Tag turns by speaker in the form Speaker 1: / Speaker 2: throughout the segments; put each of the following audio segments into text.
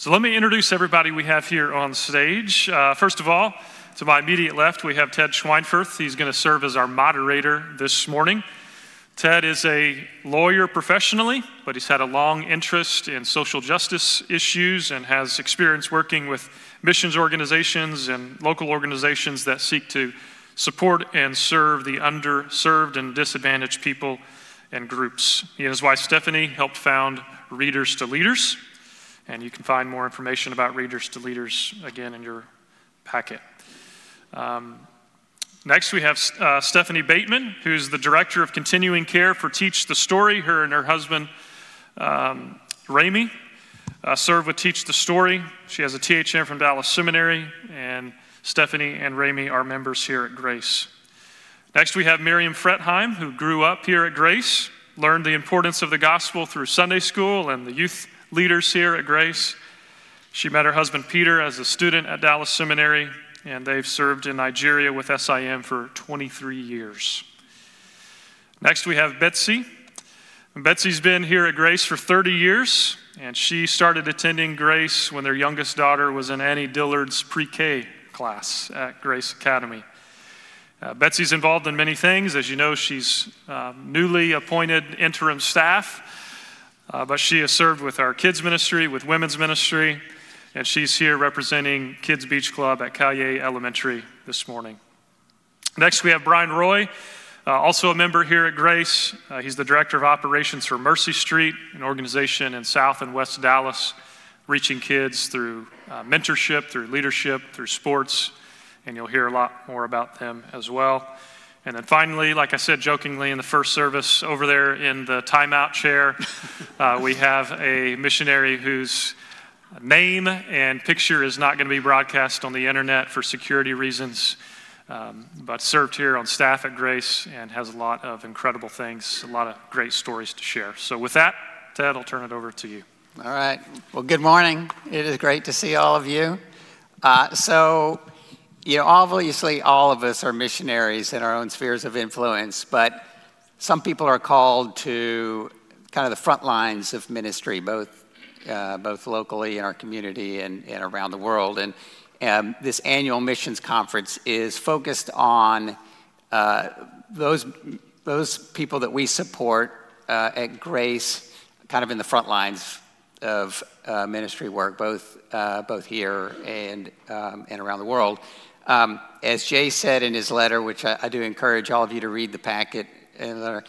Speaker 1: So let me introduce everybody we have here on stage. Uh, first of all, to my immediate left, we have Ted Schweinfurth. He's going to serve as our moderator this morning. Ted is a lawyer professionally, but he's had a long interest in social justice issues and has experience working with missions organizations and local organizations that seek to support and serve the underserved and disadvantaged people and groups. He and his wife Stephanie helped found Readers to Leaders, and you can find more information about Readers to Leaders again in your packet. Um, next, we have uh, Stephanie Bateman, who's the Director of Continuing Care for Teach the Story. Her and her husband, um, Rami, uh, serve with Teach the Story. She has a THM from Dallas Seminary, and Stephanie and Rami are members here at Grace. Next, we have Miriam Fretheim, who grew up here at Grace, learned the importance of the gospel through Sunday school and the youth leaders here at Grace. She met her husband Peter as a student at Dallas Seminary, and they've served in Nigeria with SIM for 23 years. Next, we have Betsy. Betsy's been here at Grace for 30 years, and she started attending Grace when their youngest daughter was in Annie Dillard's pre K class at Grace Academy. Uh, Betsy's involved in many things. As you know, she's uh, newly appointed interim staff, uh, but she has served with our kids' ministry, with women's ministry, and she's here representing Kids Beach Club at Callier Elementary this morning. Next, we have Brian Roy, uh, also a member here at Grace. Uh, he's the director of operations for Mercy Street, an organization in South and West Dallas reaching kids through uh, mentorship, through leadership, through sports, and you'll hear a lot more about them as well. And then finally, like I said jokingly in the first service, over there in the timeout chair, uh, we have a missionary whose name and picture is not going to be broadcast on the internet for security reasons, um, but served here on staff at Grace and has a lot of incredible things, a lot of great stories to share. So, with that, Ted, I'll turn it over to you.
Speaker 2: All right. Well, good morning. It is great to see all of you. Uh, so, you know, obviously, all of us are missionaries in our own spheres of influence, but some people are called to kind of the front lines of ministry, both, uh, both locally in our community and, and around the world. And um, this annual missions conference is focused on uh, those, those people that we support uh, at Grace, kind of in the front lines of uh, ministry work, both, uh, both here and, um, and around the world. Um, as Jay said in his letter, which I, do encourage all of you to read the packet, letter,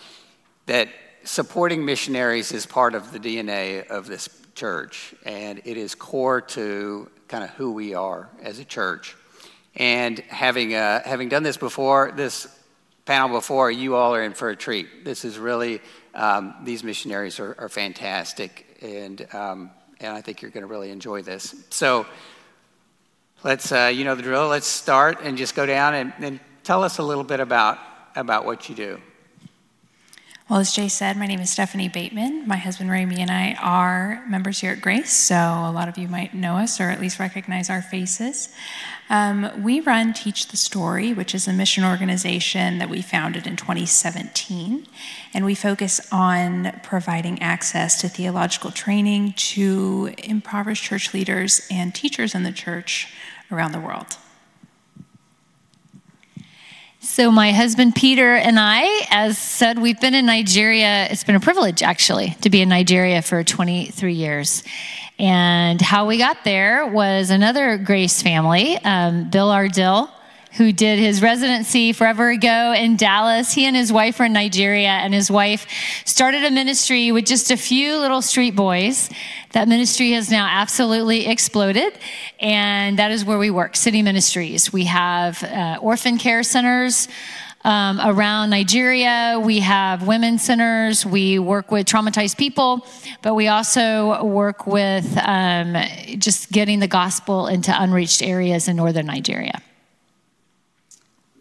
Speaker 2: that supporting missionaries is part of the DNA of this church, and it is core to kind of who we are as a church. And having, uh, having done this before, this panel before, you all are in for a treat. This is really, um, these missionaries are, are fantastic and, um, and I think you're going to really enjoy this. So let's, uh, you know the drill, let's start and just go down and, and tell us a little bit about, about what you do.
Speaker 3: Well, as Jay said, my name is Stephanie Bateman. My husband Rami and I are members here at Grace, so a lot of you might know us or at least recognize our faces. Um, we run Teach the Story, which is a mission organization that we founded in 2017, and we focus on providing access to theological training to impoverished church leaders and teachers in the church around the world.
Speaker 4: So, my husband Peter and I, as said, we've been in Nigeria. It's been a privilege, actually, to be in Nigeria for 23 years. And how we got there was another Grace family, um, Bill Ardill, who did his residency forever ago in Dallas. He and his wife were in Nigeria, and his wife started a ministry with just a few little street boys. That ministry has now absolutely exploded, and that is where we work City Ministries. We have uh, orphan care centers. Um, around Nigeria. We have women's centers. We work with traumatized people, but we also work with um, just getting the gospel into unreached areas in northern Nigeria.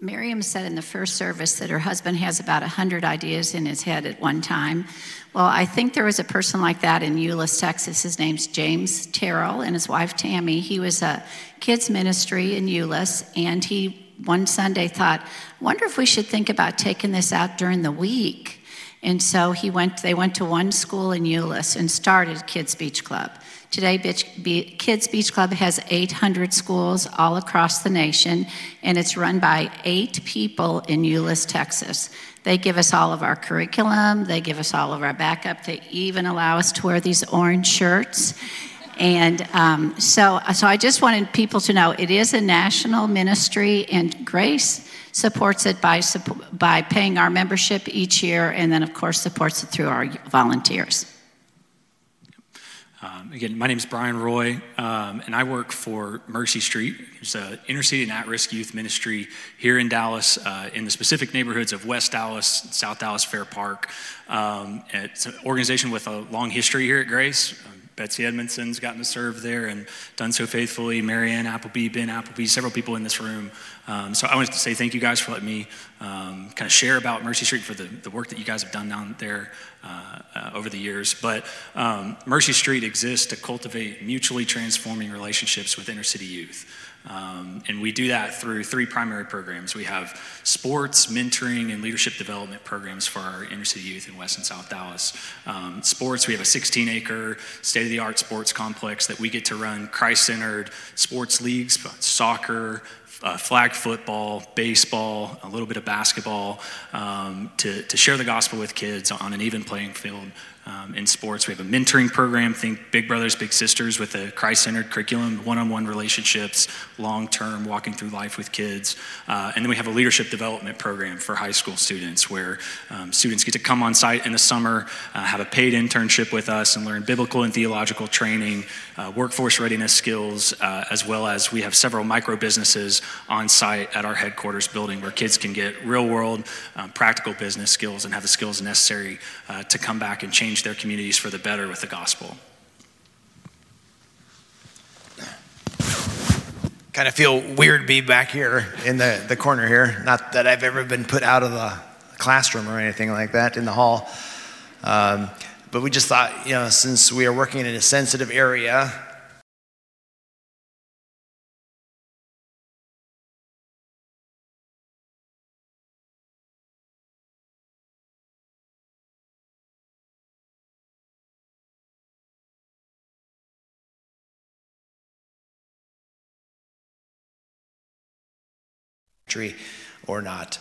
Speaker 5: Miriam said in the first service that her husband has about 100 ideas in his head at one time. Well, I think there was a person like that in Euless, Texas. His name's James Terrell and his wife Tammy. He was a kids ministry in Euless, and he one Sunday thought, wonder if we should think about taking this out during the week. And so he went, they went to one school in Euless and started Kids Beach Club. Today, Kids Beach Club has 800 schools all across the nation, and it's run by eight people in Euless, Texas. They give us all of our curriculum, they give us all of our backup, they even allow us to wear these orange shirts. And um, so, so I just wanted people to know it is a national ministry, and Grace supports it by, by paying our membership each year, and then, of course, supports it through our volunteers.
Speaker 6: Um, again, my name is Brian Roy, um, and I work for Mercy Street. It's an inner city and at risk youth ministry here in Dallas, uh, in the specific neighborhoods of West Dallas, South Dallas, Fair Park. Um, it's an organization with a long history here at Grace. Betsy Edmondson's gotten to serve there and done so faithfully. Marianne Appleby, Ben Appleby, several people in this room. Um, so I wanted to say thank you guys for letting me um, kind of share about Mercy Street for the, the work that you guys have done down there uh, uh, over the years. But um, Mercy Street exists to cultivate mutually transforming relationships with inner city youth. Um, and we do that through three primary programs. We have sports, mentoring, and leadership development programs for our inner city youth in West and South Dallas. Um, sports, we have a 16 acre state of the art sports complex that we get to run Christ centered sports leagues, soccer, uh, flag football, baseball, a little bit of basketball, um, to, to share the gospel with kids on an even playing field um, in sports. We have a mentoring program, think Big Brothers, Big Sisters, with a Christ centered curriculum, one on one relationships, long term, walking through life with kids. Uh, and then we have a leadership development program for high school students where um, students get to come on site in the summer, uh, have a paid internship with us, and learn biblical and theological training, uh, workforce readiness skills, uh, as well as we have several micro businesses on site at our headquarters building where kids can get real world, um, practical business skills and have the skills necessary uh, to come back and change change their communities for the better with the gospel.
Speaker 7: Kind of feel weird being back here in the, the corner here. Not that I've ever been put out of the classroom or anything like that in the hall. Um, but we just thought, you know, since we are working in a sensitive area, or not.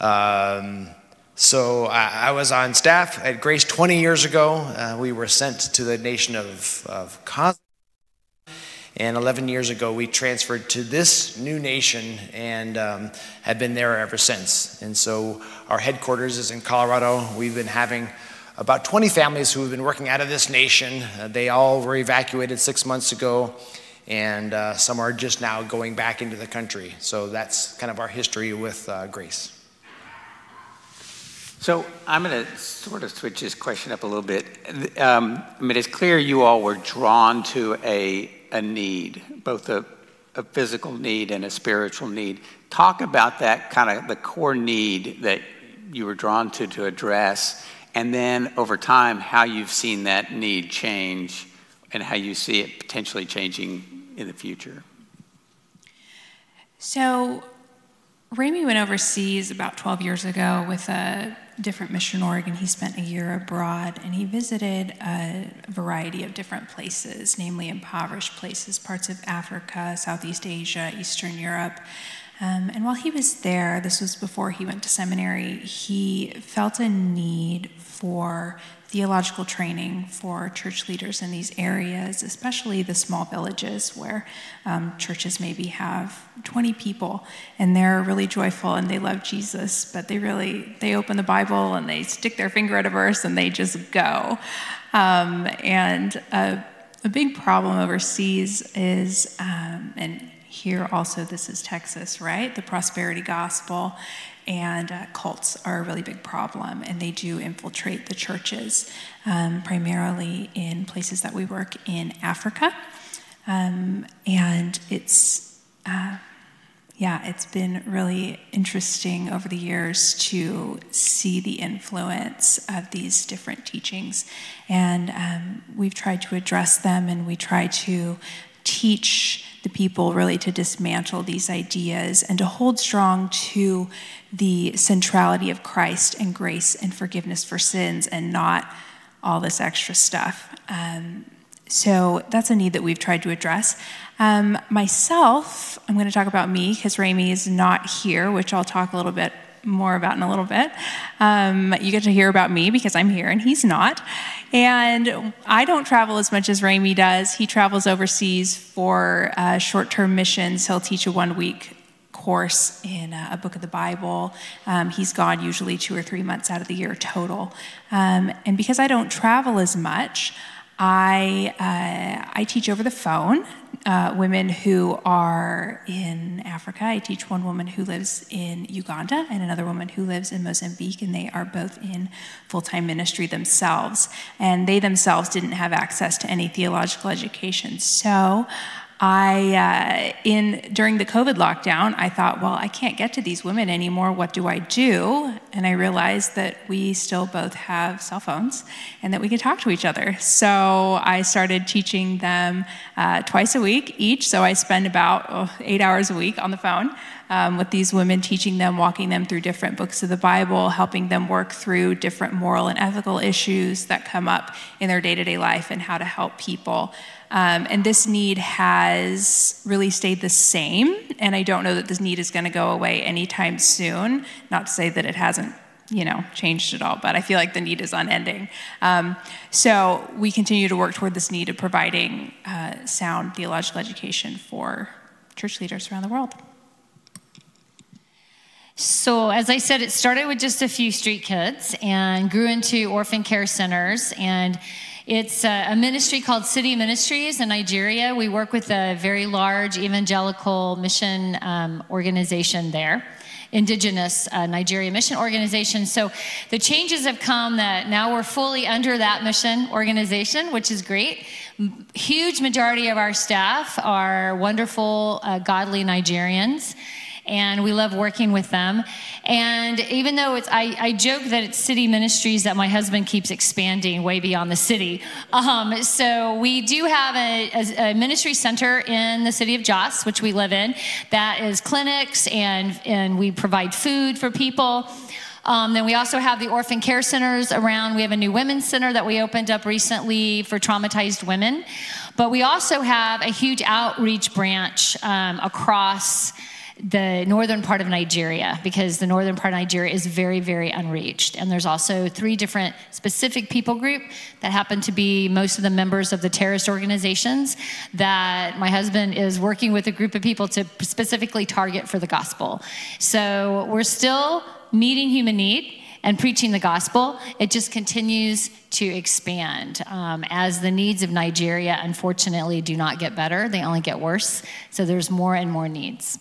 Speaker 7: Um, so I, I, was on staff at Grace 20 years ago. Uh, we were sent to the nation of, of Cos. And 11 years ago, we transferred to this new nation and um, have been there ever since. And so our headquarters is in Colorado. We've been having about 20 families who have been working out of this nation. Uh, they all were evacuated six months ago and uh, some are just now going back into the country. So that's kind of our history with uh, Grace.
Speaker 2: So I'm going to sort of switch this question up a little bit. Um, I mean, it's clear you all were drawn to a, a need, both a, a physical need and a spiritual need. Talk about that kind of the core need that you were drawn to to address, and then over time, how you've seen that need change and how you see it potentially changing in the future?
Speaker 3: So, Rami went overseas about 12 years ago with a different mission org, and he spent a year abroad, and he visited a variety of different places, namely impoverished places, parts of Africa, Southeast Asia, Eastern Europe. Um, and while he was there, this was before he went to seminary, he felt a need for theological training for church leaders in these areas, especially the small villages where um, churches maybe have 20 people and they're really joyful and they love Jesus, but they really they open the Bible and they stick their finger at a verse and they just go. Um, and a, a, big problem overseas is, um, and here also this is Texas, right? The prosperity gospel and uh, cults are a really big problem, and they do infiltrate the churches, um, primarily in places that we work in Africa. Um, and it's, uh, yeah, it's been really interesting over the years to see the influence of these different teachings. And um, we've tried to address them, and we try to teach the people really to dismantle these ideas and to hold strong to the centrality of Christ and grace and forgiveness for sins and not all this extra stuff. Um, so that's a need that we've tried to address. Um, myself, I'm going to talk about me because Rami is not here, which I'll talk a little bit more about in a little bit. Um, you get to hear about me because I'm here and he's not. And I don't travel as much as Rami does. He travels overseas for uh, short term missions. He'll teach a one week course in a, book of the Bible. Um, he's gone usually two or three months out of the year total. Um, and because I don't travel as much, I, uh, I teach over the phone uh, women who are in Africa. I teach one woman who lives in Uganda and another woman who lives in Mozambique, and they are both in full time ministry themselves. And they themselves didn't have access to any theological education. So I, uh, in during the COVID lockdown, I thought, well, I can't get to these women anymore. What do I do? And I realized that we still both have cell phones and that we can talk to each other. So I started teaching them uh, twice a week each. So I spend about oh, eight hours a week on the phone. Um, with these women, teaching them, walking them through different books of the Bible, helping them work through different moral and ethical issues that come up in their day to day life and how to help people. Um, and this need has really stayed the same. And I don't know that this need is going to go away anytime soon. Not to say that it hasn't you know, changed at all, but I feel like the need is unending. Um, so we continue to work toward this need of providing uh, sound theological education for church leaders around the world.
Speaker 4: So, as I said, it started with just a few street kids and grew into orphan care centers. And it's a ministry called City Ministries in Nigeria. We work with a very large evangelical mission um, organization there indigenous uh, Nigeria mission organization. So the changes have come that now we're fully under that mission organization, which is great. Huge majority of our staff are wonderful, uh, godly Nigerians and we love working with them. And even though it's, I, I joke that it's city ministries that my husband keeps expanding way beyond the city. Um, so we do have a, a, a, ministry center in the city of Jos, which we live in, that is clinics and, and we provide food for people. Um, then we also have the orphan care centers around. We have a new women's center that we opened up recently for traumatized women. But we also have a huge outreach branch um, across the northern part of Nigeria because the northern part of Nigeria is very, very unreached. And there's also three different specific people group that happen to be most of the members of the terrorist organizations that my husband is working with a group of people to specifically target for the gospel. So we're still meeting human need and preaching the gospel, it just continues to expand. Um, as the needs of Nigeria, unfortunately, do not get better, they only get worse. So there's more and more needs.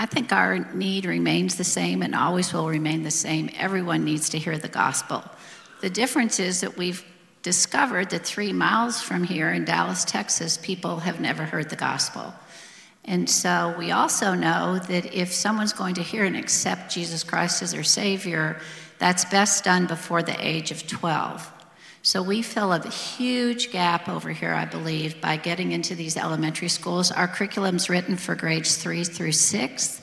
Speaker 5: I think our need remains the same and always will remain the same. Everyone needs to hear the gospel. The difference is that we've discovered that three miles from here in Dallas, Texas, people have never heard the gospel. And so we also know that if someone's going to hear and accept Jesus Christ as their Savior, that's best done before the age of 12. So we fill a huge gap over here, I believe, by getting into these elementary schools. Our curriculum's written for grades three through six.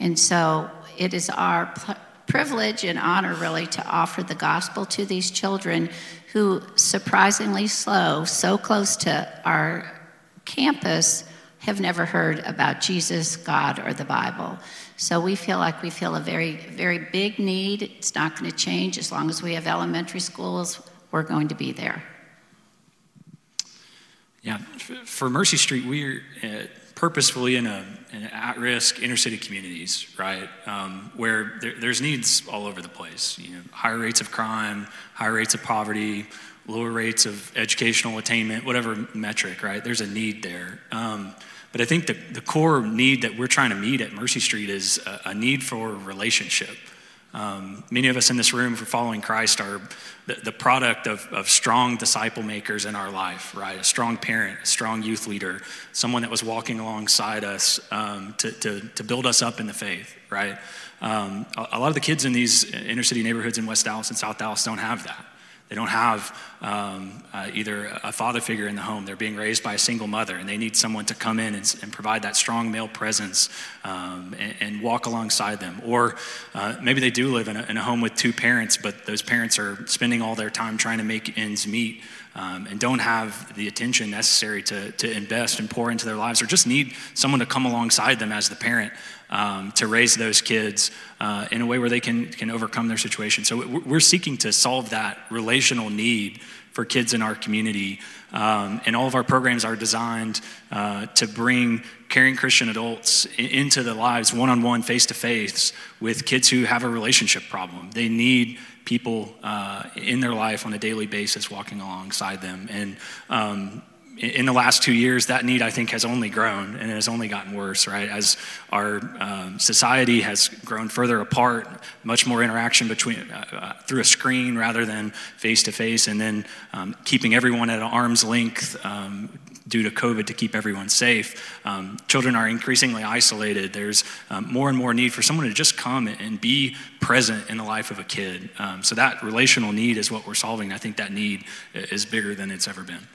Speaker 5: And so it is our pl- privilege and honor, really, to offer the gospel to these children who, surprisingly slow, so close to our campus, have never heard about Jesus, God, or the Bible. So we feel like we feel a very, very big need. It's not going to change as long as we have elementary schools we're going to be there.
Speaker 6: Yeah, for Mercy Street, we're uh, purposefully in, a, in at-risk inner-city communities, right, um, where there, there's needs all over the place. You know, higher rates of crime, higher rates of poverty, lower rates of educational attainment, whatever metric, right? There's a need there. Um, but I think the, the core need that we're trying to meet at Mercy Street is a, a need for relationship. Um, many of us in this room, for following Christ, are the, the product of, of, strong disciple makers in our life, right? A strong parent, a strong youth leader, someone that was walking alongside us um, to, to, to, build us up in the faith, right? Um, a, a, lot of the kids in these inner city neighborhoods in West Dallas and South Dallas don't have that. They don't have um, uh, either a father figure in the home. They're being raised by a single mother, and they need someone to come in and, and provide that strong male presence um, and, and, walk alongside them. Or uh, maybe they do live in a, in a, home with two parents, but those parents are spending all their time trying to make ends meet. Um, and don't have the attention necessary to, to invest and pour into their lives, or just need someone to come alongside them as the parent um, to raise those kids uh, in a way where they can, can overcome their situation. So we're seeking to solve that relational need for kids in our community. Um, and all of our programs are designed uh, to bring caring Christian adults into the lives one on one, face to face with kids who have a relationship problem. They need people uh, in their life on a daily basis walking alongside them. And um, in the last two years, that need I think has only grown and has only gotten worse, right? As our um, society has grown further apart, much more interaction between uh, uh, through a screen rather than face to face, and then um, keeping everyone at arm's length um, due to COVID to keep everyone safe. Um, children are increasingly isolated. There's um, more and more need for someone to just come and be present in the life of a kid. Um, so that relational need is what we're solving. I think that need is bigger than it's ever been.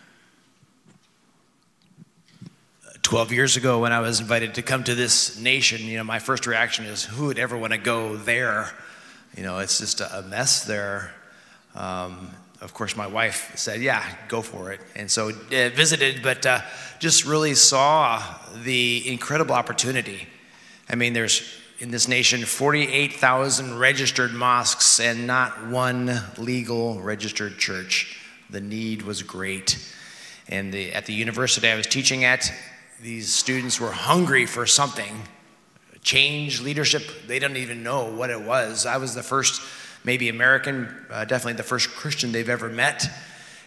Speaker 7: 12 years ago when I was invited to come to this nation, you know, my first reaction is, who would ever want to go there? You know, it's just a mess there. Um, of course, my wife said, yeah, go for it. And so uh, visited, but uh, just really saw the incredible opportunity. I mean, there's in this nation 48,000 registered mosques and not one legal registered church. The need was great. And the, at the university I was teaching at, these students were hungry for something change, leadership. They didn't even know what it was. I was the first, maybe American, uh, definitely the first Christian they've ever met.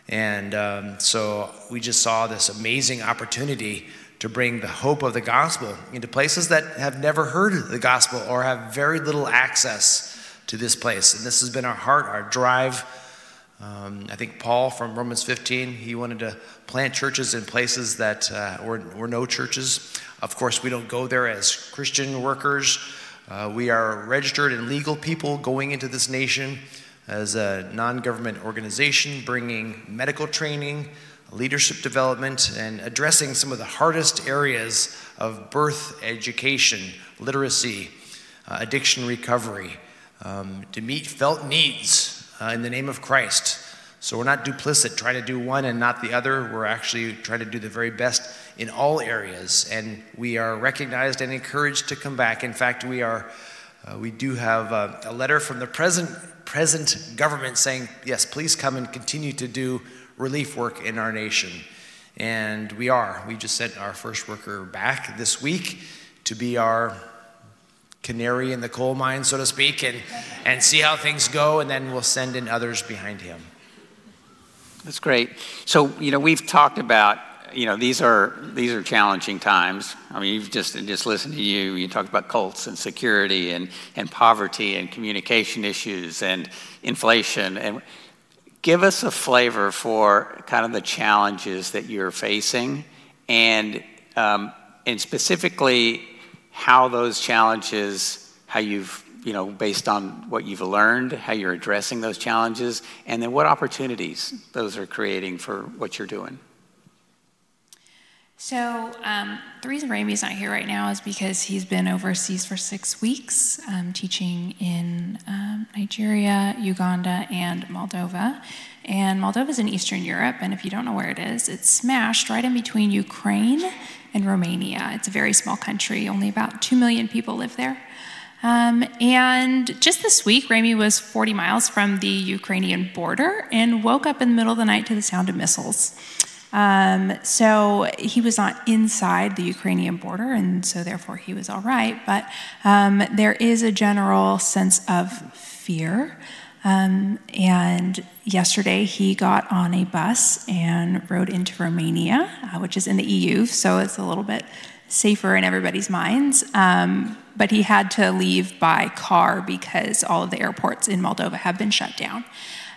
Speaker 7: And um, so we just saw this amazing opportunity to bring the hope of the gospel into places that have never heard the gospel or have very little access to this place. And this has been our heart, our drive um, I think Paul from Romans 15, he wanted to plant churches in places that uh, were, were no churches. Of course, we don't go there as Christian workers. Uh, we are registered and legal people going into this nation as a non government organization, bringing medical training, leadership development, and addressing some of the hardest areas of birth education, literacy, uh, addiction recovery, um, to meet felt needs uh, in the name of Christ. So we're not duplicit, trying to do one and not the other. We're actually trying to do the very best in all areas, and we are recognized and encouraged to come back. In fact, we are. Uh, we do have uh, a letter from the present present government saying, yes, please come and continue to do relief work in our nation. And we are. We just sent our first worker back this week to be our canary in the coal mine, so to speak, and, and see how things go, and then we'll send in others behind him.
Speaker 2: That's great. So, you know, we've talked about, you know, these are these are challenging times. I mean, you've just just listened to you. You talked about cults and security and and poverty and communication issues and inflation. And give us a flavor for kind of the challenges that you're facing, and um, and specifically how those challenges, how you've, you know, based on what you've learned, how you're addressing those challenges, and then what opportunities those are creating for what you're doing.
Speaker 3: So, um, the reason Rami's not here right now is because he's been overseas for six weeks um, teaching in um, Nigeria, Uganda, and Moldova. And Moldova is in Eastern Europe, and if you don't know where it is, it's smashed right in between Ukraine and Romania. It's a very small country, only about 2 million people live there. Um, and just this week, Rami was 40 miles from the Ukrainian border and woke up in the middle of the night to the sound of missiles. Um, so he was not inside the Ukrainian border, and so therefore he was all right. But um, there is a general sense of fear. Um, and yesterday he got on a bus and rode into Romania, uh, which is in the EU, so it's a little bit safer in everybody's minds. Um, but he had to leave by car because all of the airports in Moldova have been shut down.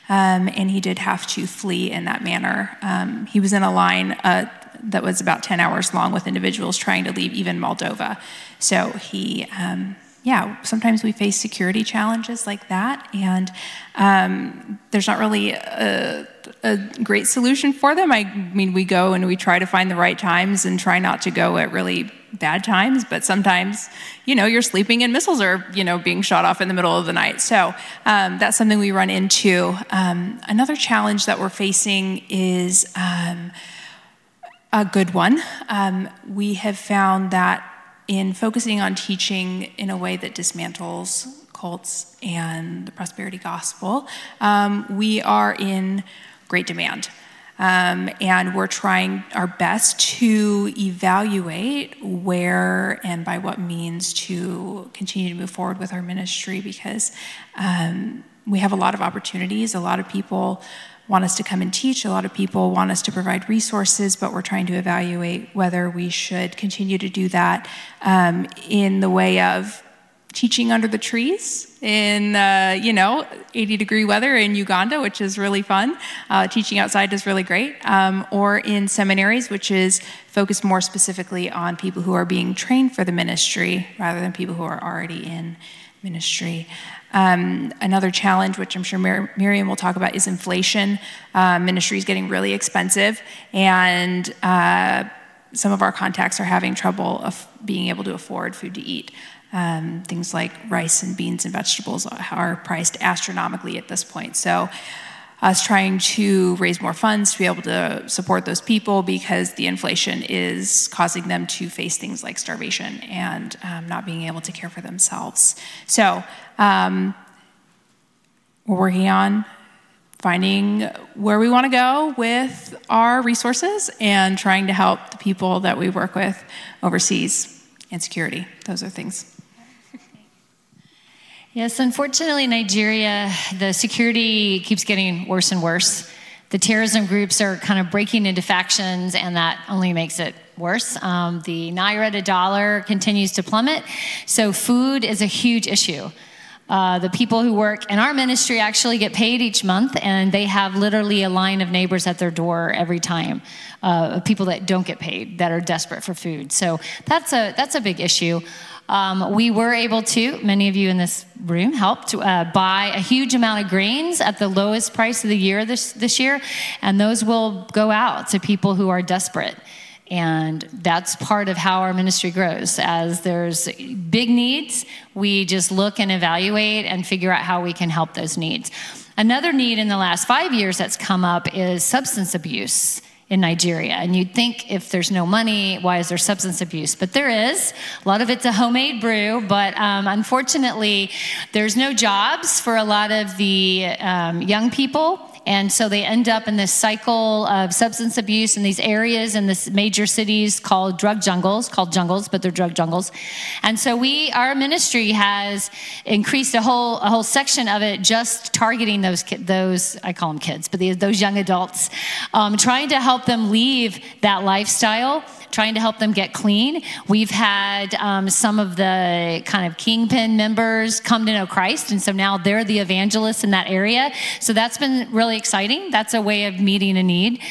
Speaker 3: Um, and he did have to flee in that manner. Um, he was in a line uh, that was about 10 hours long with individuals trying to leave even Moldova. So he um, yeah, sometimes we face security challenges like that, and um, there's not really a, a, great solution for them. I mean, we go and we try to find the right times and try not to go at really bad times, but sometimes, you know, you're sleeping and missiles are, you know, being shot off in the middle of the night. So um, that's something we run into. Um, another challenge that we're facing is um, a good one. Um, we have found that in focusing on teaching in a way that dismantles cults and the prosperity gospel, um, we are in great demand. Um, and we're trying our best to evaluate where and by what means to continue to move forward with our ministry because um, we have a lot of opportunities. A lot of people want us to come and teach. A lot of people want us to provide resources, but we're trying to evaluate whether we should continue to do that um, in the way of teaching under the trees in uh, you know 80 degree weather in uganda which is really fun uh, teaching outside is really great um, or in seminaries which is focused more specifically on people who are being trained for the ministry rather than people who are already in ministry um, another challenge, which I'm sure Mir- Miriam will talk about, is inflation. Uh, ministry is getting really expensive, and uh, some of our contacts are having trouble of being able to afford food to eat. Um, things like rice and beans and vegetables are priced astronomically at this point. So, us trying to raise more funds to be able to support those people because the inflation is causing them to face things like starvation and um, not being able to care for themselves. So, um, we're working on finding where we want to go with our resources and trying to help the people that we work with overseas and security. Those are things.
Speaker 4: Yes, unfortunately, Nigeria, the security keeps getting worse and worse. The terrorism groups are kind of breaking into factions, and that only makes it worse. Um, the naira to dollar continues to plummet, so food is a huge issue. Uh, the people who work in our ministry actually get paid each month, and they have literally a line of neighbors at their door every time. Uh, people that don't get paid that are desperate for food. So that's a that's a big issue. Um, we were able to, many of you in this room helped, uh, buy a huge amount of grains at the lowest price of the year this, this year, and those will go out to people who are desperate. And that's part of how our ministry grows. As there's big needs, we just look and evaluate and figure out how we can help those needs. Another need in the last five years that's come up is substance abuse in Nigeria. And you'd think if there's no money, why is there substance abuse? But there is. A lot of it's a homemade brew, but um, unfortunately, there's no jobs for a lot of the um, young people. And so they end up in this cycle of substance abuse in these areas in the major cities called drug jungles, called jungles, but they're drug jungles. And so we, our ministry has increased a whole, a whole section of it just targeting those, those I call them kids, but those young adults, um, trying to help them leave that lifestyle trying to help them get clean. We've had um, some of the kind of kingpin members come to know Christ, and so now they're the evangelists in that area. So that's been really exciting. That's a way of meeting a need.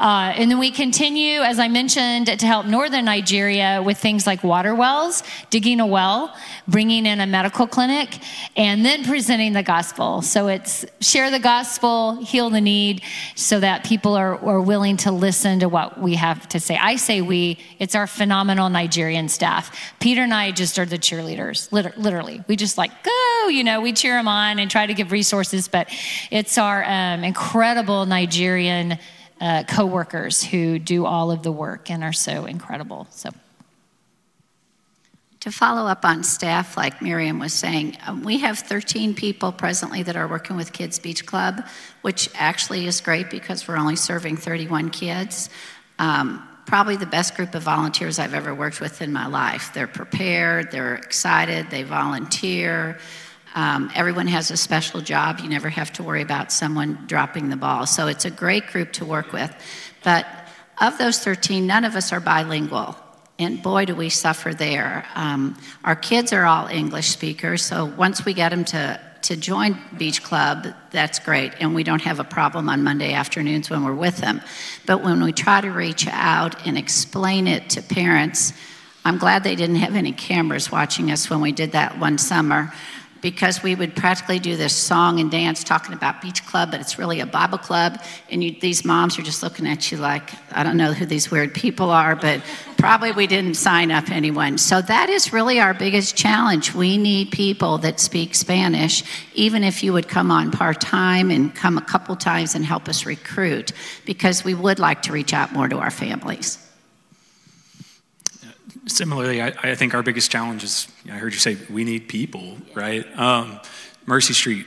Speaker 4: Uh, and then we continue, as I mentioned, to help northern Nigeria with things like water wells, digging a well, bringing in a medical clinic, and then presenting the gospel. So it's share the gospel, heal the need, so that people are, are willing to listen to what we have to say. I say we, it's our phenomenal Nigerian staff. Peter and I just are the cheerleaders, literally. We just like, go, you know, we cheer them on and try to give resources, but it's our um, incredible Nigerian uh, coworkers who do all of the work and are so incredible. So.
Speaker 5: To follow up on staff, like Miriam was saying, um, we have 13 people presently that are working with Kids Beach Club, which actually is great because we're only serving 31 kids. Um, probably the best group of volunteers I've ever worked with in my life. They're prepared, they're excited, they volunteer. Um, everyone has a special job. You never have to worry about someone dropping the ball. So it's a great group to work with. But of those 13, none of us are bilingual. And boy, do we suffer there. Um, our kids are all English speakers, so once we get them to, to join Beach Club, that's great. And we don't have a problem on Monday afternoons when we're with them. But when we try to reach out and explain it to parents, I'm glad they didn't have any cameras watching us when we did that one summer because we would practically do this song and dance talking about beach club but it's really a bible club. And you, these moms are just looking at you like i don't know who these weird people are but probably we didn't sign up anyone. So that is really our biggest challenge. We need people that speak spanish even if you would come on part-time and come a couple times and help us recruit because we would like to reach out more to our families
Speaker 6: Similarly, I, I, think our biggest challenge is I heard you say we need people, right? Um, Mercy Street,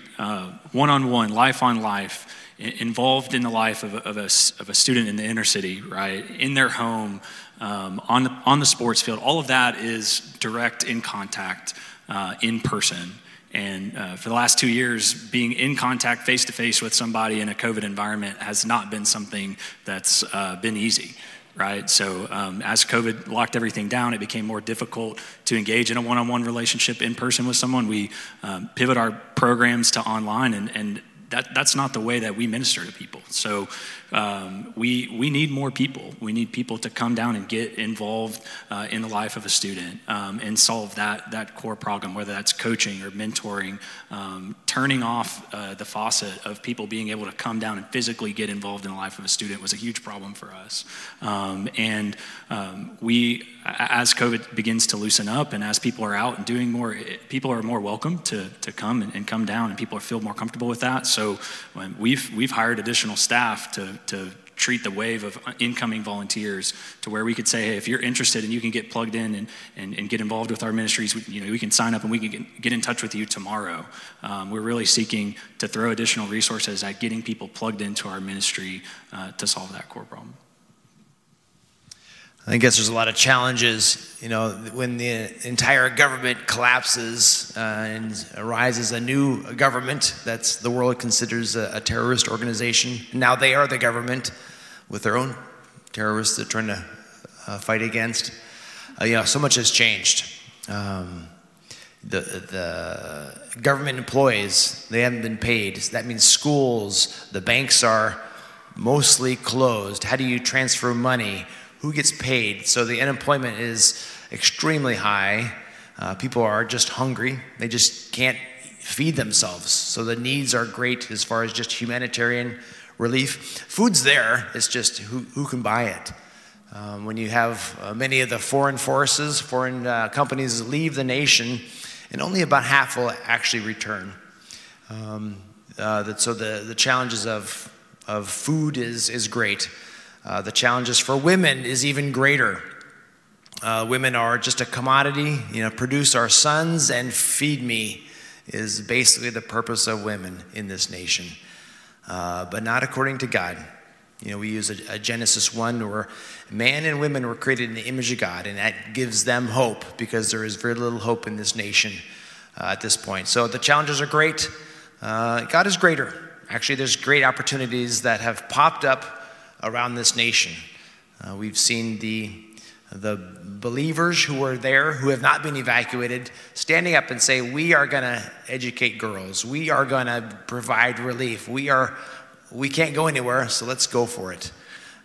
Speaker 6: one on one, life on life, involved in the life of a, of, a, of a, student in the inner city, right? In their home, um, on, the, on the sports field. All of that is direct in contact, uh, in person. And uh, for the last two years, being in contact face to face with somebody in a COVID environment has not been something that's uh, been easy right? So um, as COVID locked everything down, it became more difficult to engage in a one-on-one relationship in person with someone. We um, pivot our programs to online, and, and that, that's not the way that we minister to people. So um, we, we need more people. We need people to come down and get involved uh, in the life of a student um, and solve that, that core problem, whether that's coaching or mentoring, um, turning off uh, the faucet of people being able to come down and physically get involved in the life of a student was a huge problem for us. Um, and um, we, as COVID begins to loosen up and as people are out and doing more, people are more welcome to, to come and, and come down and people feel more comfortable with that. So we've, we've hired additional staff to, to treat the wave of incoming volunteers to where we could say, hey, if you're interested and you can get plugged in and, and, and get involved with our ministries, we, you know, we can sign up and we can get, get in touch with you tomorrow. Um, we're really seeking to throw additional resources at getting people plugged into our ministry uh, to solve that core problem.
Speaker 7: I guess there's a lot of challenges, you know, when the entire government collapses uh, and arises a new government that's the world considers a, a, terrorist organization. Now they are the government with their own terrorists they're trying to uh, fight against. Uh, you know, so much has changed. Um, the, the government employees, they haven't been paid. That means schools, the banks are mostly closed. How do you transfer money? Who gets paid. So the unemployment is extremely high. Uh, people are just hungry, they just can't feed themselves. So the needs are great as far as just humanitarian relief. Food's there, it's just who, who can buy it. Um, when you have uh, many of the foreign forces, foreign uh, companies leave the nation, and only about half will actually return. Um, uh, so the, the challenges of, of food is, is great. Uh, the challenges for women is even greater. Uh, women are just a commodity, you know, produce our sons and feed me is basically the purpose of women in this nation, uh, but not according to God. You know, we use a, a, Genesis 1 where man and women were created in the image of God, and that gives them hope because there is very little hope in this nation uh, at this point. So the challenges are great. Uh, God is greater. Actually, there's great opportunities that have popped up around this nation. Uh, we've seen the, the believers who are there, who have not been evacuated, standing up and say, We are going to educate girls. We are going to provide relief. We, are, we can't go anywhere, so let's go for it.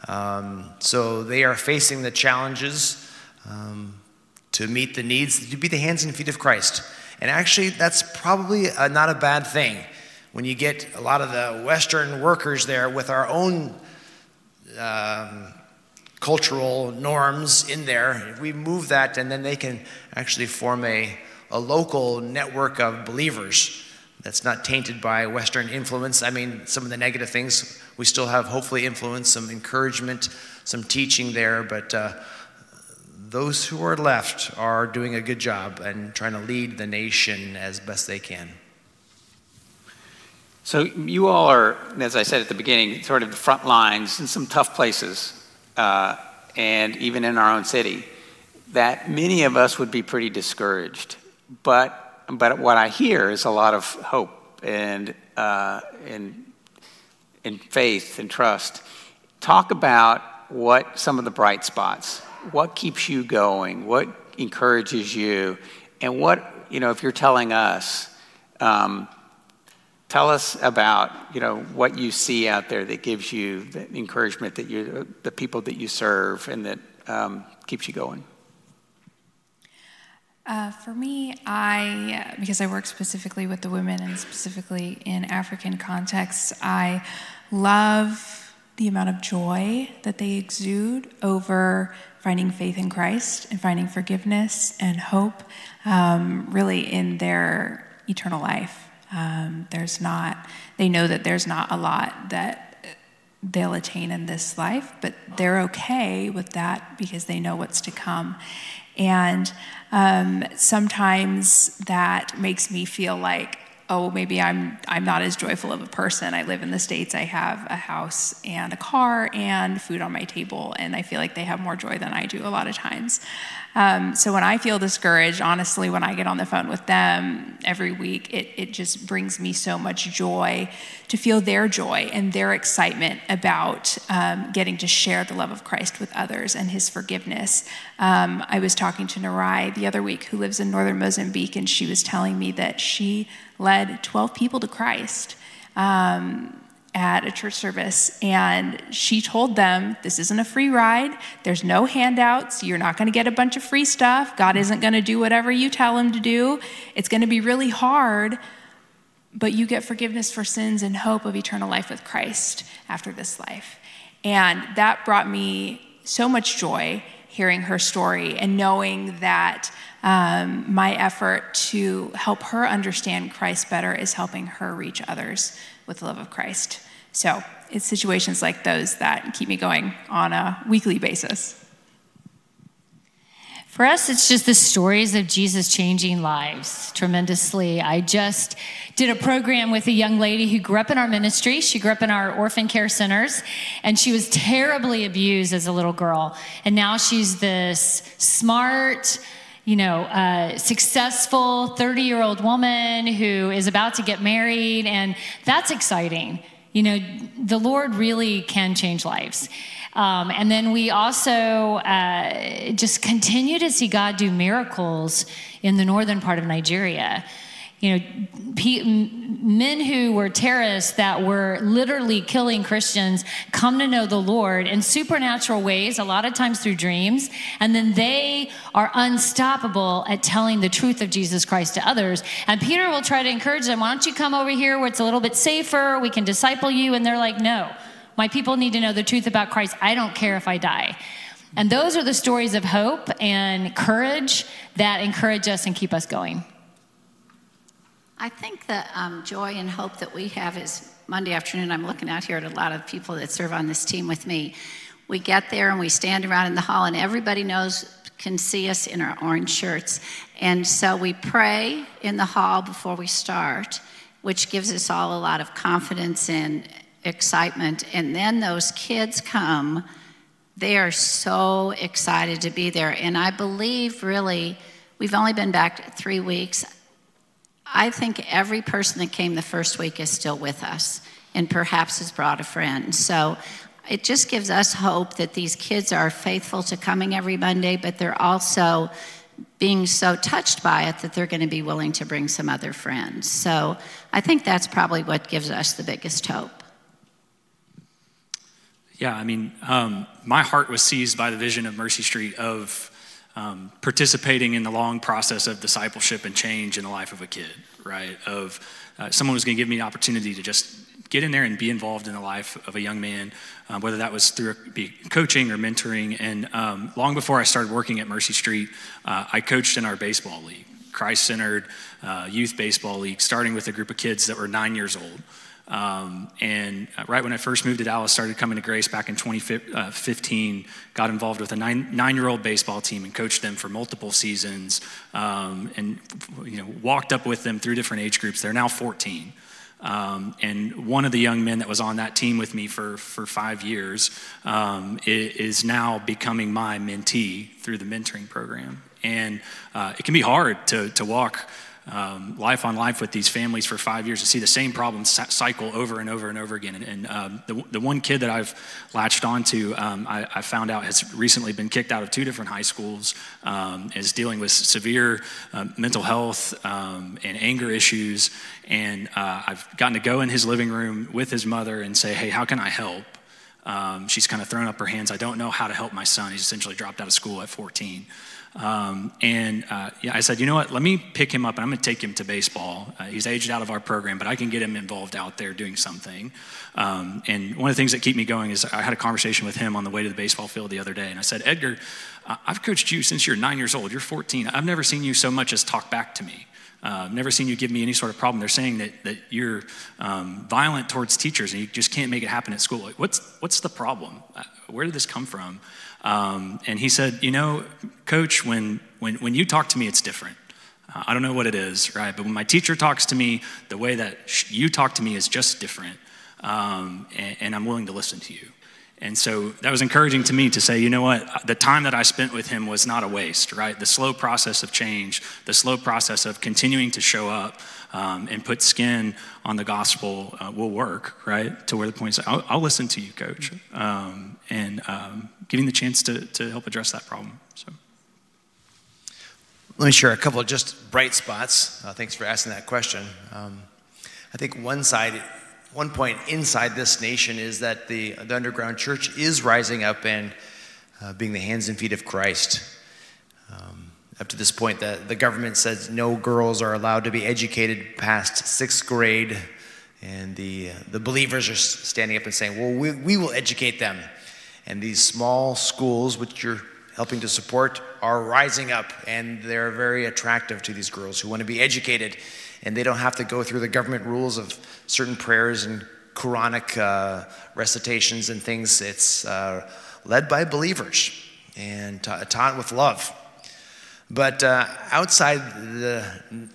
Speaker 7: Um, so they are facing the challenges um, to meet the needs, to be the hands and feet of Christ. And actually, that's probably a, not a bad thing when you get a lot of the Western workers there with our own um, cultural norms in there. We move that, and then they can actually form a, a local network of believers that's not tainted by Western influence. I mean, some of the negative things, we still have hopefully influence, some encouragement, some teaching there, but uh, those who are left are doing a good job and trying to lead the nation as best they can.
Speaker 2: So you all are, as I said at the beginning, sort of the front lines in some tough places, uh, and even in our own city, that many of us would be pretty discouraged. But, but what I hear is a lot of hope and, uh, and, and faith and trust. Talk about what some of the bright spots, what keeps you going, what encourages you, and what, you know, if you're telling us, um, Tell us about you know what you see out there that gives you the encouragement that you the people that you serve and that um, keeps you going.
Speaker 3: Uh, for me, I, because I work specifically with the women and specifically in African contexts, I love the amount of joy that they exude over finding faith in Christ and finding forgiveness and hope, um, really in their eternal life. Um, there's not, they know that there's not a lot that they'll attain in this life, but they're okay with that because they know what's to come. And um, sometimes that makes me feel like, oh, maybe I'm, I'm not as joyful of a person. I live in the States, I have a house and a car and food on my table, and I feel like they have more joy than I do a lot of times. Um, so when I feel discouraged, honestly, when I get on the phone with them every week, it, it just brings me so much joy to feel their joy and their excitement about um, getting to share the love of Christ with others and his forgiveness. Um, I was talking to Narai the other week, who lives in northern Mozambique, and she was telling me that she led 12 people to Christ. Um, at a church service and she told them this isn't a free ride. There's no handouts. You're not going to get a bunch of free stuff. God isn't going to do whatever you tell him to do. It's going to be really hard but you get forgiveness for sins and hope of eternal life with christ after this life. And that brought me so much joy hearing her story and knowing that um, my effort to help her understand Christ better is helping her reach others with the love of Christ. So it's situations like those that keep me going on a weekly basis.
Speaker 4: For us, it's just the stories of Jesus changing lives tremendously. I just did a program with a young lady who grew up in our ministry. She grew up in our orphan care centers, and she was terribly abused as a little girl. And now she's this smart, you know, uh, successful 30 year old woman who is about to get married, and that's exciting. You know, the Lord really can change lives. Um, and then we also uh, just continue to see God do miracles in the northern part of Nigeria you know, men who were terrorists that were literally killing Christians come to know the Lord in supernatural ways, a lot of times through dreams, and then they are unstoppable at telling the truth of Jesus Christ to others. And Peter will try to encourage them, why don't you come over here where it's a little bit safer, we can disciple you, and they're like, no, my people need to know the truth about Christ. I don't care if I die. And those are the stories of hope and courage that encourage us and keep us going.
Speaker 5: I think the um, joy and hope that we have is Monday afternoon. I'm looking out here at a lot of people that serve on this team with me. We get there and we stand around in the hall, and everybody knows, can see us in our orange shirts. And so we pray in the hall before we start, which gives us all a lot of confidence and excitement. And then those kids come, they are so excited to be there. And I believe really, we've only been back three weeks. I think every person that came the first week is still with us and perhaps has brought a friend. So it just gives us hope that these kids are faithful to coming every Monday, but they're also being so touched by it that they're going to be willing to bring some other friends. So I think that's probably what gives us the biggest hope.
Speaker 6: Yeah, I mean, um, my heart was seized by the vision of Mercy Street of um, participating in the long process of discipleship and change in the life of a kid, right? Of uh, someone who's going to give me an opportunity to just get in there and be involved in the life of a young man, uh, whether that was through coaching or mentoring. And um, long before I started working at Mercy Street, uh, I coached in our baseball league, Christ centered uh, youth baseball league, starting with a group of kids that were nine years old. Um, and uh, right when I first moved to Dallas, started coming to Grace back in 2015, got involved with a nine, nine-year-old baseball team and coached them for multiple seasons, um, and you know walked up with them through different age groups. They're now 14. Um, and one of the young men that was on that team with me for, for five years um, is now becoming my mentee through the mentoring program. And uh, it can be hard to, to walk um, life on life with these families for five years to see the same problem cycle over and over and over again. And, and um, the, the one kid that I've latched onto, um, I, I, found out has recently been kicked out of two different high schools, um, is dealing with severe uh, mental health um, and anger issues. And uh, I've gotten to go in his living room with his mother and say, hey, how can I help? Um, she's kind of thrown up her hands. I don't know how to help my son. He's essentially dropped out of school at 14. Um, and uh, yeah, I said, you know what? Let me pick him up and I'm going to take him to baseball. Uh, he's aged out of our program, but I can get him involved out there doing something. Um, and one of the things that keep me going is I had a conversation with him on the way to the baseball field the other day, and I said, Edgar, I've coached you since you're nine years old. You're 14. I've never seen you so much as talk back to me. Uh, never seen you give me any sort of problem. They're saying that, that you're um, violent towards teachers and you just can't make it happen at school. Like, what's, what's the problem? Uh, where did this come from? Um, and he said, You know, coach, when, when, when you talk to me, it's different. Uh, I don't know what it is, right? But when my teacher talks to me, the way that you talk to me is just different. Um, and, and I'm willing to listen to you. And so that was encouraging to me to say, you know what, the time that I spent with him was not a waste, right? The slow process of change, the slow process of continuing to show up um, and put skin on the gospel uh, will work, right? To where the point is, I'll, I'll listen to you, coach, um, and um, getting the chance to, to help address that problem. So.
Speaker 7: Let me share a couple of just bright spots. Uh, thanks for asking that question. Um, I think one side one point inside this nation is that the, the underground church is rising up and uh, being the hands and feet of Christ. Um, up to this point, the, the government says no girls are allowed to be educated past sixth grade, and the, the believers are standing up and saying, Well, we, we will educate them. And these small schools, which you're helping to support, are rising up, and they're very attractive to these girls who want to be educated and they don't have to go through the government rules of certain prayers and Quranic uh, recitations and things. It's uh, led by believers and ta- taught with love. But uh, outside, the,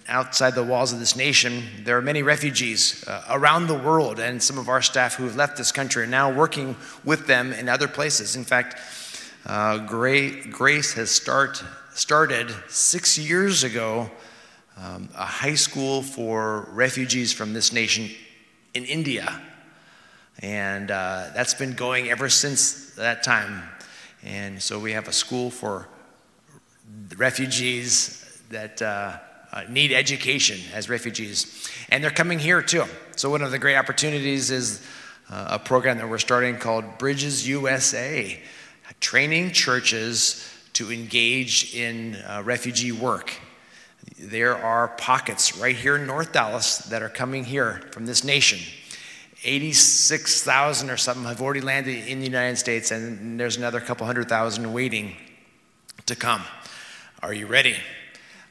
Speaker 7: outside the walls of this nation, there are many refugees uh, around the world, and some of our staff who have left this country are now working with them in other places. In fact, uh, Grace has start, started six years ago um, a high school for refugees from this nation in India. And uh, that's been going ever since that time. And so we have a school for refugees that uh, uh, need education as refugees. And they're coming here too. So, one of the great opportunities is uh, a program that we're starting called Bridges USA, training churches to engage in uh, refugee work there are pockets right here in North Dallas that are coming here from this nation. 86,000 or something have already landed in the United States, and there's another couple hundred thousand waiting to come. Are you ready?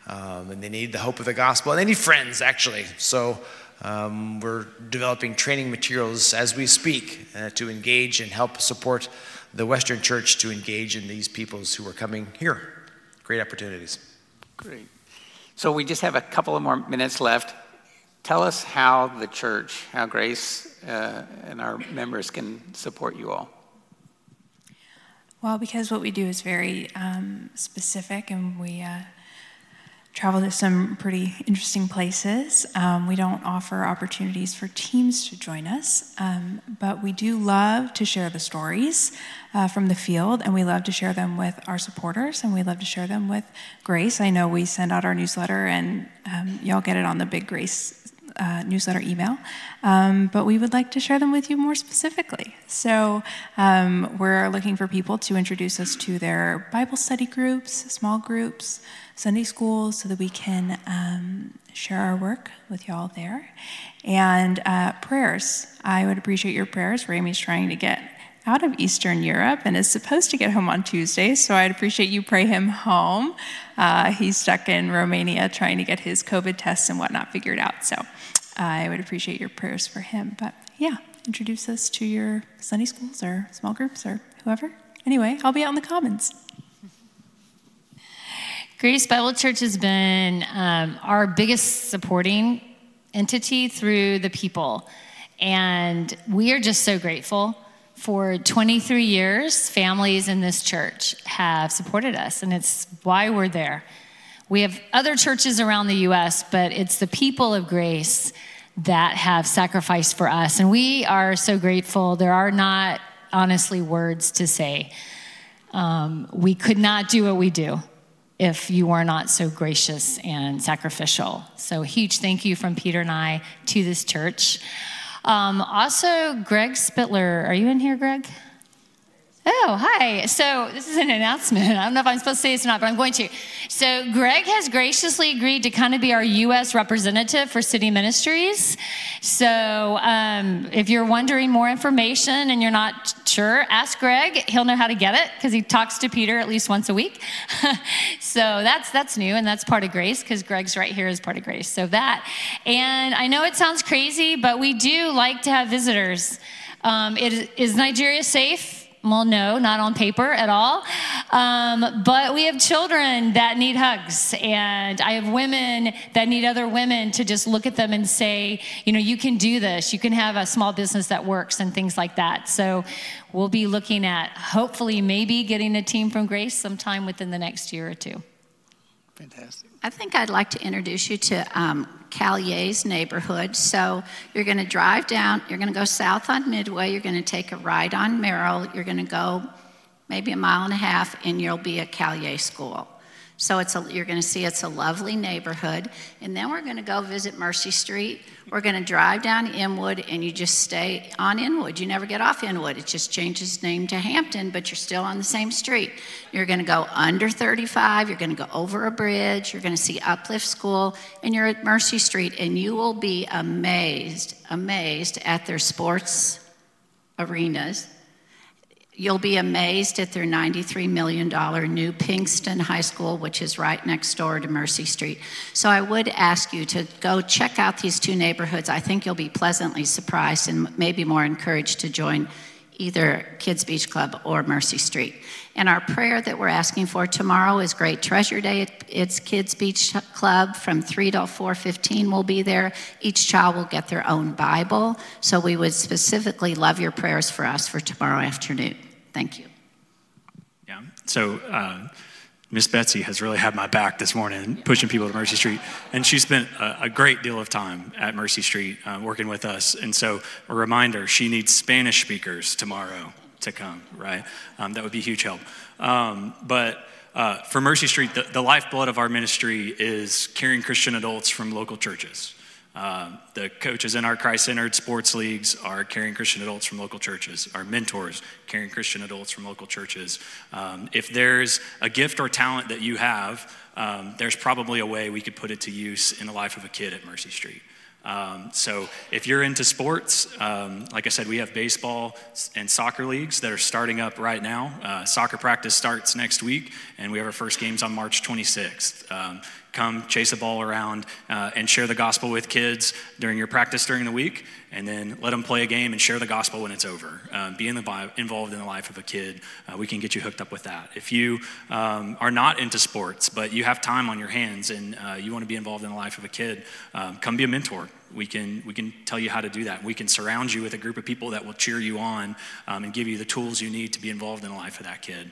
Speaker 7: Um, and they need the hope of the gospel, and they need friends, actually. So um, we're developing training materials as we speak uh, to engage and help support the Western Church to engage in these peoples who are coming here. Great opportunities.
Speaker 2: Great. So we just have a couple of more minutes left. Tell us how the church, how Grace uh, and our members can support you all.
Speaker 3: Well, because what we do is very um, specific and we uh, travel to some pretty interesting places. Um, we don't offer opportunities for teams to join us, um, but we do love to share the stories uh, from the field, and we love to share them with our supporters, and we love to share them with Grace. I know we send out our newsletter, and um, y'all get it on the Big Grace uh, newsletter email, um, but we would like to share them with you more specifically. So um, we're looking for people to introduce us to their Bible study groups, small groups, Sunday schools, so that we can um, share our work with y'all there. And uh, prayers. I would appreciate your prayers. Rami's trying to get out of Eastern Europe and is supposed to get home on Tuesday, so I'd appreciate you pray him home. Uh, he's stuck in Romania trying to get his COVID tests and whatnot figured out, so I would appreciate your prayers for him. But yeah, introduce us to your Sunday schools or small groups or whoever. Anyway, I'll be out in the Commons.
Speaker 4: Grace Bible Church has been um, our biggest supporting entity through the people. And we are just so grateful. For 23 years, families in this church have supported us, and it's why we're there. We have other churches around the U.S., but it's the people of grace that have sacrificed for us. And we are so grateful. There are not, honestly, words to say. Um, we could not do what we do if you were not so gracious and sacrificial. So, huge thank you from Peter and I to this church. Um, also, Greg Spittler. Are you in here, Greg? Oh, hi. So, this is an announcement. I don't know if I'm supposed to say this or not, but I'm going to. So, Greg has graciously agreed to kind of be our U.S. representative for city ministries. So, um, if you're wondering more information and you're not sure, ask Greg. He'll know how to get it because he talks to Peter at least once a week. so, that's, that's new and that's part of grace because Greg's right here as part of grace. So, that. And I know it sounds crazy, but we do like to have visitors. Um, it, is Nigeria safe? Well, no, not on paper at all. Um, but we have children that need hugs, and I have women that need other women to just look at them and say, you know, you can do this. You can have a small business that works and things like that. So we'll be looking at hopefully maybe getting a team from Grace sometime within the next year or two.
Speaker 2: Fantastic.
Speaker 5: I think I'd like to introduce you to um, neighborhood. So you're going to drive down, you're going to go south on Midway, you're going to take a right on Merrell, you're going to go maybe a mile and a half, and you'll be at Caillet School. So it's a, you're going to see it's a lovely neighborhood. And then we're going to go visit Mercy Street. We're going to drive down Inwood, and you just stay on Inwood. You never get off Inwood. It just changes name to Hampton, but you're still on the same street. You're going to go under 35. You're going to go over a bridge. You're going to see Uplift School, and you're at Mercy Street, and you will be amazed, amazed at their sports arenas You'll be amazed at their $93 million new Pinkston High School, which is right next door to Mercy Street. So I would ask you to go check out these two neighborhoods. I think you'll be pleasantly surprised and maybe more encouraged to join either Kids Beach Club or Mercy Street. And our prayer that we're asking for tomorrow is Great Treasure Day. It's Kids Beach Club from 3 to 4:15 will be there. Each child will get their own Bible. So we would specifically love your prayers for us for tomorrow afternoon. Thank you.
Speaker 6: Yeah. So uh, Miss Betsy has really had my back this morning, pushing people to Mercy Street, and she spent a, a great deal of time at Mercy Street uh, working with us. And so, a reminder: she needs Spanish speakers tomorrow to come. Right? Um, that would be a huge help. Um, but uh, for Mercy Street, the, the lifeblood of our ministry is caring Christian adults from local churches. Uh, the coaches in our Christ centered sports leagues are caring Christian adults from local churches. Our mentors caring Christian adults from local churches. Um, if there's a gift or talent that you have, um, there's probably a way we could put it to use in the life of a kid at Mercy Street. Um, so if you're into sports, um, like I said, we have baseball and soccer leagues that are starting up right now. Uh, soccer practice starts next week, and we have our first games on March 26th. Um, come chase a ball around uh, and share the gospel with kids during your practice during the week, and then let them play a game and share the gospel when it's over. Uh, be in the, involved in the life of a kid. Uh, we can get you hooked up with that. If you um, are not into sports, but you have time on your hands and uh, you want to be involved in the life of a kid, um, come be a mentor. We can, we can tell you how to do that. We can surround you with a group of people that will cheer you on um, and give you the tools you need to be involved in the life of that kid.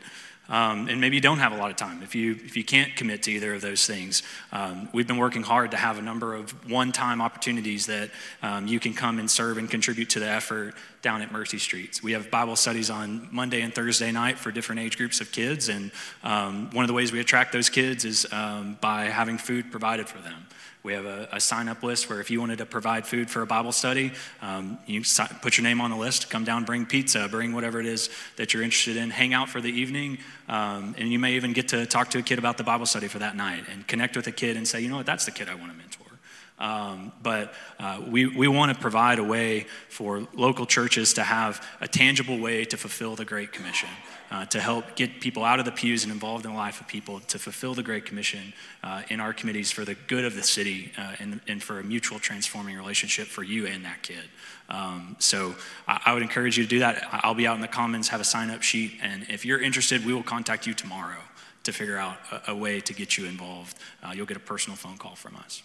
Speaker 6: Um, and maybe you don't have a lot of time. If you, if you can't commit to either of those things, um, we've been working hard to have a number of one time opportunities that um, you can come and serve and contribute to the effort down at Mercy Streets. We have Bible studies on Monday and Thursday night for different age groups of kids. And um, one of the ways we attract those kids is um, by having food provided for them. We have a, a, sign up list where if you wanted to provide food for a Bible study, um, you put your name on the list, come down, bring pizza, bring whatever it is that you're interested in, hang out for the evening, um, and you may even get to talk to a kid about the Bible study for that night and connect with a kid and say, you know what, that's the kid I want to mentor. Um, but uh, we, we want to provide a way for local churches to have a tangible way to fulfill the Great Commission, uh, to help get people out of the pews and involved in the life of people, to fulfill the Great Commission uh, in our committees for the good of the city uh, and, and for a mutual transforming relationship for you and that kid. Um, so I, I would encourage you to do that. I'll be out in the Commons, have a sign up sheet, and if you're interested, we will contact you tomorrow to figure out a, a way to get you involved. Uh, you'll get a personal phone call from us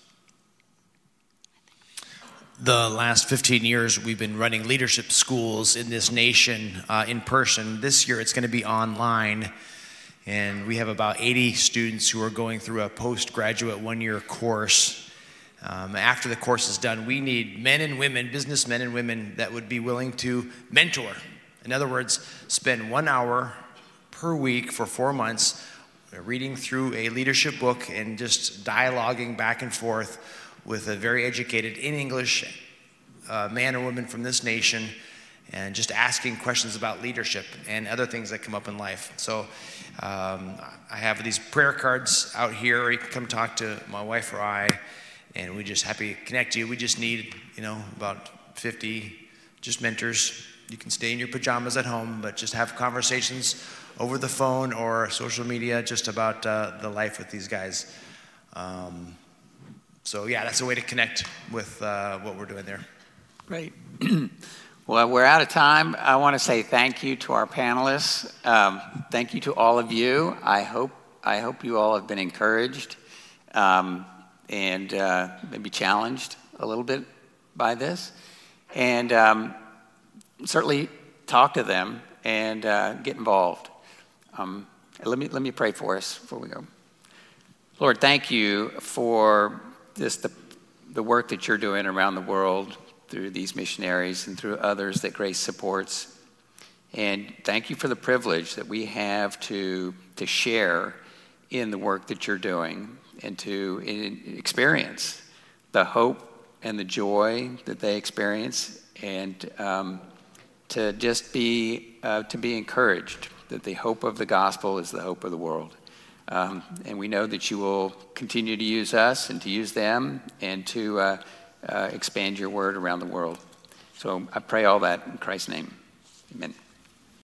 Speaker 7: the last 15 years, we've been running leadership schools in this nation uh, in person. This year, it's going to be online. And we have about 80 students who are going through a postgraduate one year course. Um, after the course is done, we need men and women, businessmen and women, that would be willing to mentor. In other words, spend one hour per week for four months reading through a leadership book and just dialoguing back and forth with a very educated in English uh, man or woman from this nation and just asking questions about leadership and other things that come up in life. So um, I have these prayer cards out here, you can come talk to my wife or I, and we just happy to connect you. We just need, you know, about 50 just mentors. You can stay in your pajamas at home, but just have conversations over the phone or social media just about uh, the life with these guys. Um, so yeah, that's a way to connect with uh, what we're doing there.
Speaker 2: Great. well, we're out of time. I want to say thank you to our panelists. Um, thank you to all of you. I hope I hope you all have been encouraged um, and uh, maybe challenged a little bit by this, and um, certainly talk to them and uh, get involved. Um, let me let me pray for us before we go. Lord, thank you for just the the work that you're doing around the world through these missionaries and through others that Grace supports. And thank you for the privilege that we have to, to share in the work that you're doing and to experience the hope and the joy that they experience and um, to just be, uh, to be encouraged that the hope of the gospel is the hope of the world. Um, and we know that you will continue to use us and to use them and to uh, uh, expand your word around the world. So I pray all that in Christ's name. Amen.